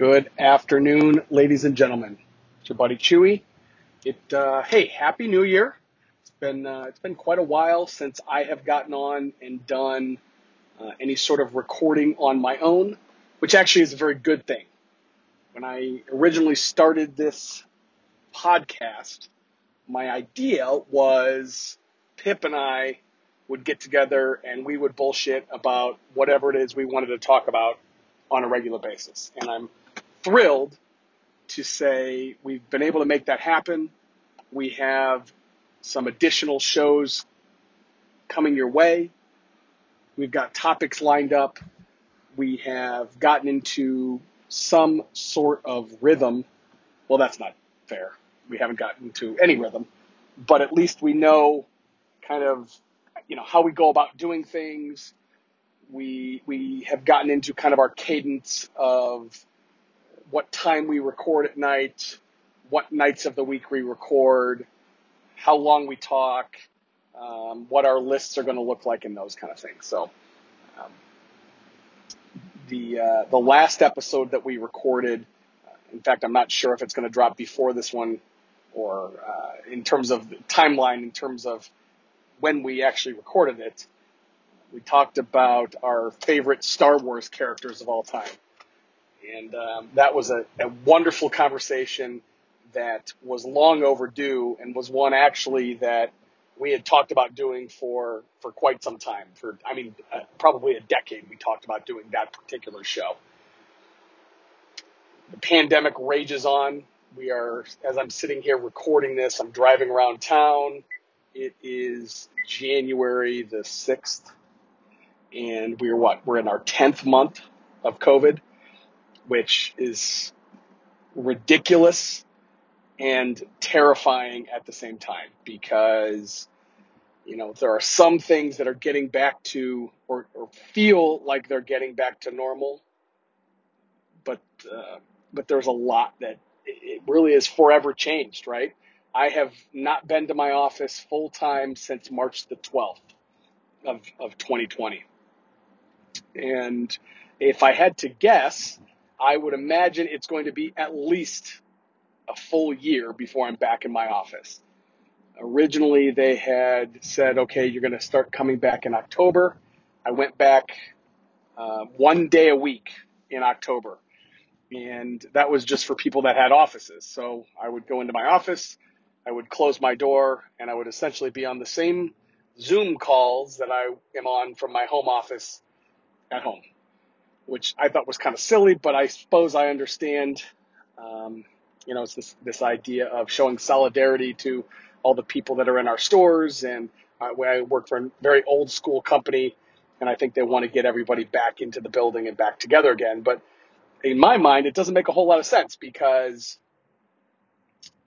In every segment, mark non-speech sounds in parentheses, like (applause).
Good afternoon, ladies and gentlemen. It's your buddy Chewie. It uh, hey, happy New Year. It's been uh, it's been quite a while since I have gotten on and done uh, any sort of recording on my own, which actually is a very good thing. When I originally started this podcast, my idea was Pip and I would get together and we would bullshit about whatever it is we wanted to talk about on a regular basis. And I'm thrilled to say we've been able to make that happen. We have some additional shows coming your way. We've got topics lined up. We have gotten into some sort of rhythm. Well, that's not fair. We haven't gotten into any rhythm, but at least we know kind of, you know, how we go about doing things. We, we have gotten into kind of our cadence of what time we record at night, what nights of the week we record, how long we talk, um, what our lists are going to look like, and those kind of things. So, um, the uh, the last episode that we recorded, uh, in fact, I'm not sure if it's going to drop before this one, or uh, in terms of timeline, in terms of when we actually recorded it. We talked about our favorite Star Wars characters of all time. And um, that was a, a wonderful conversation that was long overdue and was one actually that we had talked about doing for, for quite some time. For, I mean, uh, probably a decade we talked about doing that particular show. The pandemic rages on. We are, as I'm sitting here recording this, I'm driving around town. It is January the 6th and we're what? We're in our 10th month of COVID which is ridiculous and terrifying at the same time because you know there are some things that are getting back to or, or feel like they're getting back to normal but uh, but there's a lot that it really is forever changed right? I have not been to my office full time since march the 12th of, of 2020 and if i had to guess I would imagine it's going to be at least a full year before I'm back in my office. Originally, they had said, okay, you're going to start coming back in October. I went back uh, one day a week in October. And that was just for people that had offices. So I would go into my office, I would close my door, and I would essentially be on the same Zoom calls that I am on from my home office at home which I thought was kind of silly, but I suppose I understand. Um, you know, it's this this idea of showing solidarity to all the people that are in our stores, and uh, I work for a very old school company, and I think they want to get everybody back into the building and back together again. But in my mind, it doesn't make a whole lot of sense because.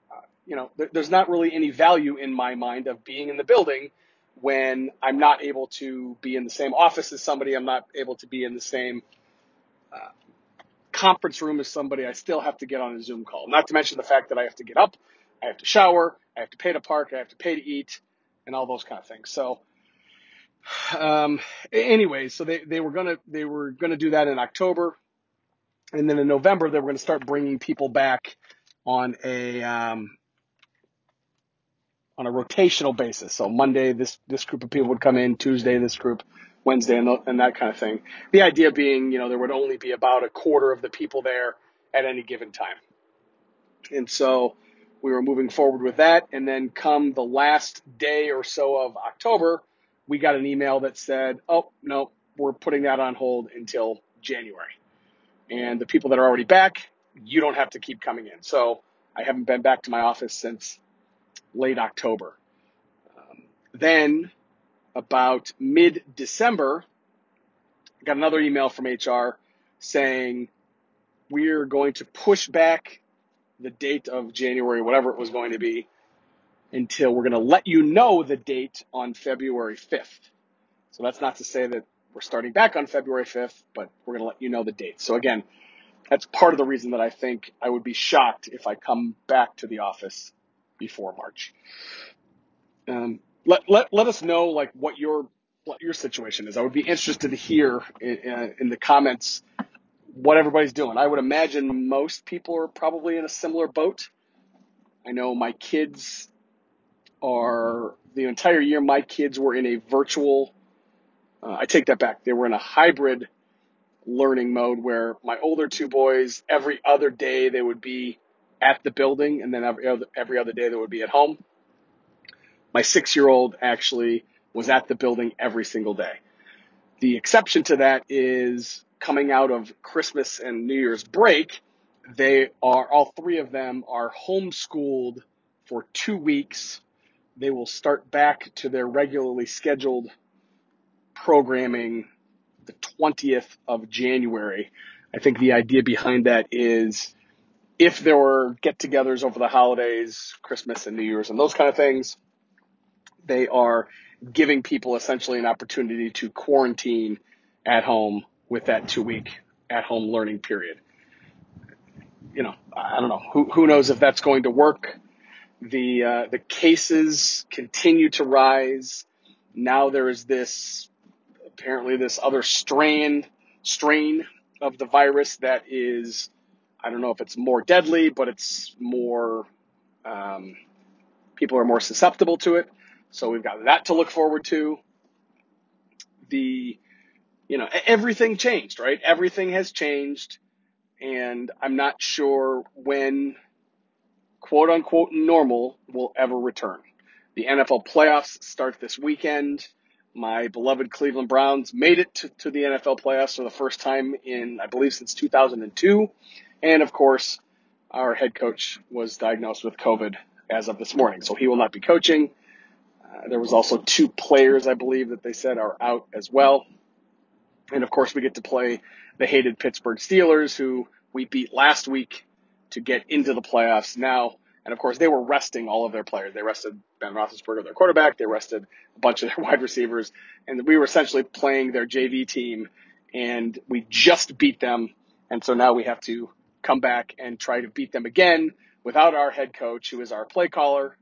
Uh, you know, there's not really any value in my mind of being in the building when I'm not able to be in the same office as somebody. I'm not able to be in the same conference room as somebody, I still have to get on a Zoom call. Not to mention the fact that I have to get up, I have to shower, I have to pay to park, I have to pay to eat, and all those kind of things. So, um, anyway, so they, they were gonna they were gonna do that in October, and then in November they were gonna start bringing people back on a um, on a rotational basis. So Monday this this group of people would come in, Tuesday this group, Wednesday, and, the, and that kind of thing. The idea being, you know, there would only be about a quarter of the people there at any given time. And so we were moving forward with that. And then come the last day or so of October, we got an email that said, oh, no, we're putting that on hold until January. And the people that are already back, you don't have to keep coming in. So I haven't been back to my office since late October. Um, then about mid December, I got another email from HR saying we're going to push back the date of January, whatever it was going to be, until we're going to let you know the date on February 5th. So that's not to say that we're starting back on February 5th, but we're going to let you know the date. So again, that's part of the reason that I think I would be shocked if I come back to the office before March. Um, let, let, let us know like what your what your situation is. I would be interested to hear in, in the comments what everybody's doing. I would imagine most people are probably in a similar boat. I know my kids are the entire year. My kids were in a virtual. Uh, I take that back. They were in a hybrid learning mode where my older two boys every other day they would be at the building, and then every other, every other day they would be at home. My six year old actually was at the building every single day. The exception to that is coming out of Christmas and New Year's break, they are, all three of them are homeschooled for two weeks. They will start back to their regularly scheduled programming the 20th of January. I think the idea behind that is if there were get togethers over the holidays, Christmas and New Year's and those kind of things, they are giving people essentially an opportunity to quarantine at home with that two week at home learning period. You know, I don't know. Who, who knows if that's going to work? The, uh, the cases continue to rise. Now there is this, apparently this other strain, strain of the virus that is, I don't know if it's more deadly, but it's more, um, people are more susceptible to it. So we've got that to look forward to. The, you know, everything changed, right? Everything has changed. And I'm not sure when quote unquote normal will ever return. The NFL playoffs start this weekend. My beloved Cleveland Browns made it to, to the NFL playoffs for the first time in, I believe, since 2002. And of course, our head coach was diagnosed with COVID as of this morning. So he will not be coaching. Uh, there was also two players, I believe, that they said are out as well. And of course, we get to play the hated Pittsburgh Steelers, who we beat last week to get into the playoffs now. And of course, they were resting all of their players. They rested Ben Roethlisberger, their quarterback. They rested a bunch of their (laughs) wide receivers. And we were essentially playing their JV team, and we just beat them. And so now we have to come back and try to beat them again without our head coach, who is our play caller,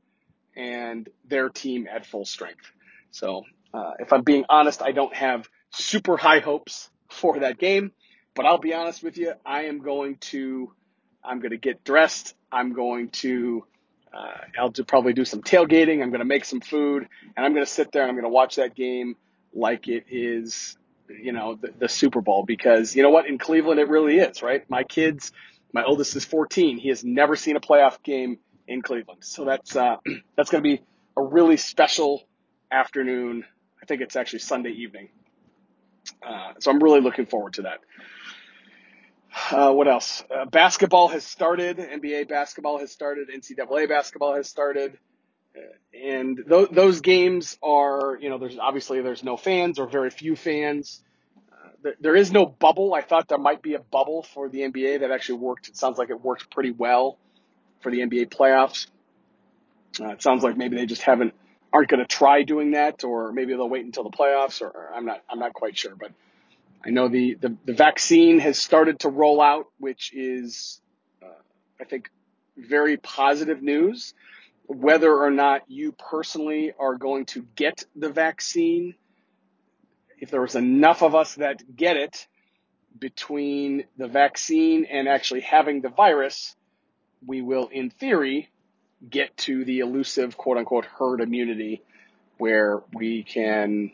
and their team at full strength. So, uh, if I'm being honest, I don't have super high hopes for that game, but I'll be honest with you, I am going to, I'm going to get dressed. I'm going to, uh, I'll do, probably do some tailgating. I'm going to make some food and I'm going to sit there and I'm going to watch that game like it is, you know, the, the Super Bowl because you know what? In Cleveland, it really is, right? My kids, my oldest is 14. He has never seen a playoff game in Cleveland. So that's uh, (clears throat) that's going to be a really special afternoon. I think it's actually Sunday evening. Uh, so I'm really looking forward to that. Uh, what else? Uh, basketball has started. NBA basketball has started. NCAA basketball has started. Uh, and th- those games are, you know, there's obviously there's no fans or very few fans. Uh, there is no bubble. I thought there might be a bubble for the NBA that actually worked. It sounds like it worked pretty well for the NBA playoffs. Uh, it sounds like maybe they just haven't aren't going to try doing that, or maybe they'll wait until the playoffs, or, or I'm not I'm not quite sure. But I know the the, the vaccine has started to roll out, which is uh, I think very positive news. Whether or not you personally are going to get the vaccine, if there was enough of us that get it between the vaccine and actually having the virus, we will, in theory, get to the elusive quote unquote herd immunity where we can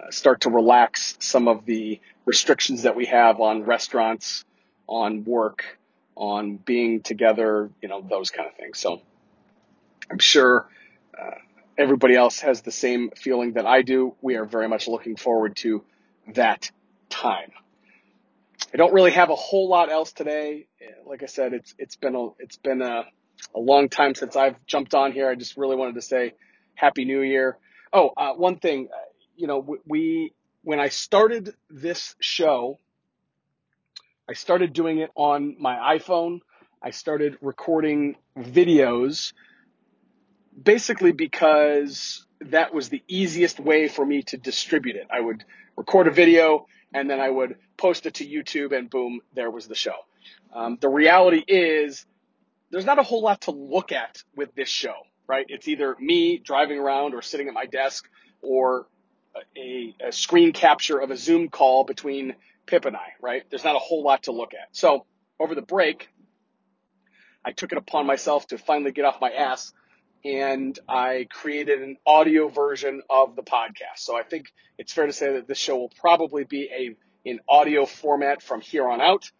uh, start to relax some of the restrictions that we have on restaurants, on work, on being together, you know, those kind of things. So I'm sure uh, everybody else has the same feeling that I do. We are very much looking forward to that time. I don't really have a whole lot else today. Like I said, it's it's been a it's been a, a long time since I've jumped on here. I just really wanted to say Happy New Year. Oh, uh, one thing, you know, we when I started this show, I started doing it on my iPhone. I started recording videos basically because that was the easiest way for me to distribute it. I would record a video and then I would post it to YouTube and boom, there was the show. Um, the reality is there's not a whole lot to look at with this show, right? It's either me driving around or sitting at my desk or a, a screen capture of a Zoom call between Pip and I, right? There's not a whole lot to look at. So over the break, I took it upon myself to finally get off my ass and I created an audio version of the podcast. So I think it's fair to say that this show will probably be a in audio format from here on out.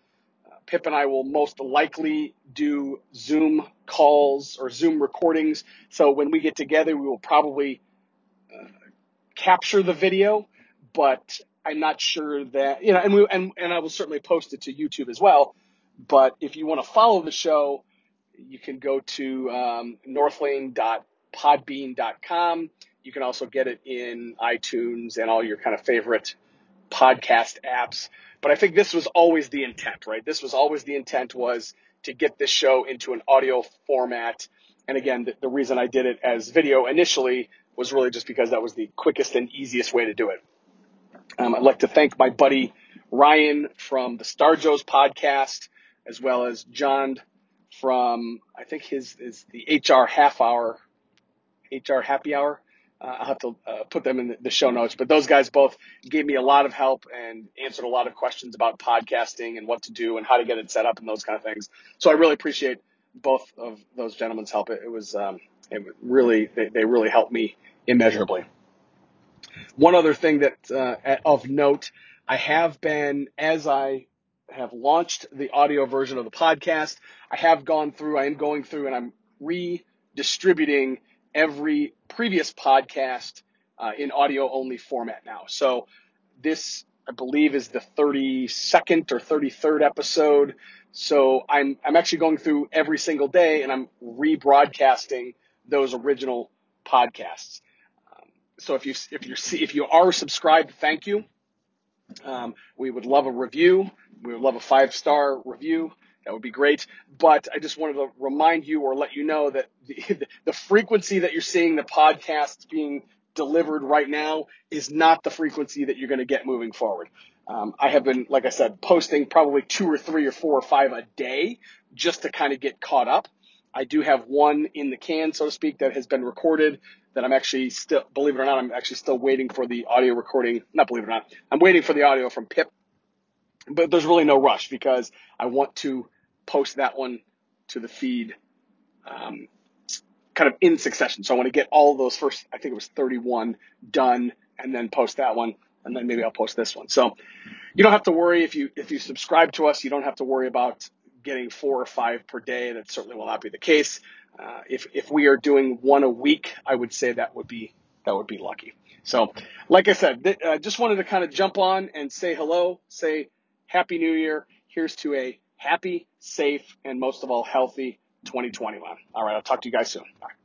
Uh, Pip and I will most likely do Zoom calls or Zoom recordings. So when we get together, we will probably uh, capture the video, but I'm not sure that you know, and we and and I will certainly post it to YouTube as well. But if you want to follow the show, you can go to um, northlane.podbean.com. You can also get it in iTunes and all your kind of favorite podcast apps. But I think this was always the intent, right? This was always the intent was to get this show into an audio format. And again, the, the reason I did it as video initially was really just because that was the quickest and easiest way to do it. Um, I'd like to thank my buddy Ryan from the Star Joe's podcast, as well as John from I think his is the HR half hour, HR happy hour. Uh, I'll have to uh, put them in the show notes, but those guys both gave me a lot of help and answered a lot of questions about podcasting and what to do and how to get it set up and those kind of things. So I really appreciate both of those gentlemen's help. It, it was um, it really they, they really helped me immeasurably. One other thing that uh, of note, I have been as I have launched the audio version of the podcast. I have gone through, I am going through, and I'm redistributing every previous podcast uh, in audio only format now. So this, I believe, is the 32nd or 33rd episode. So I'm I'm actually going through every single day, and I'm rebroadcasting those original podcasts. Um, so if you if you see if you are subscribed, thank you. Um, we would love a review. We would love a five star review. That would be great. But I just wanted to remind you or let you know that the, (laughs) the frequency that you're seeing the podcast being delivered right now is not the frequency that you're going to get moving forward. Um, I have been, like I said, posting probably two or three or four or five a day just to kind of get caught up. I do have one in the can, so to speak, that has been recorded that I'm actually still, believe it or not, I'm actually still waiting for the audio recording. Not believe it or not, I'm waiting for the audio from Pip, but there's really no rush because I want to post that one to the feed, um, kind of in succession. So I want to get all those first, I think it was 31 done and then post that one. And then maybe I'll post this one. So you don't have to worry if you, if you subscribe to us, you don't have to worry about getting four or five per day. That certainly will not be the case. Uh, if if we are doing one a week, I would say that would be that would be lucky. So, like I said, th- uh, just wanted to kind of jump on and say hello, say happy New Year. Here's to a happy, safe, and most of all healthy 2021. All right, I'll talk to you guys soon. Bye.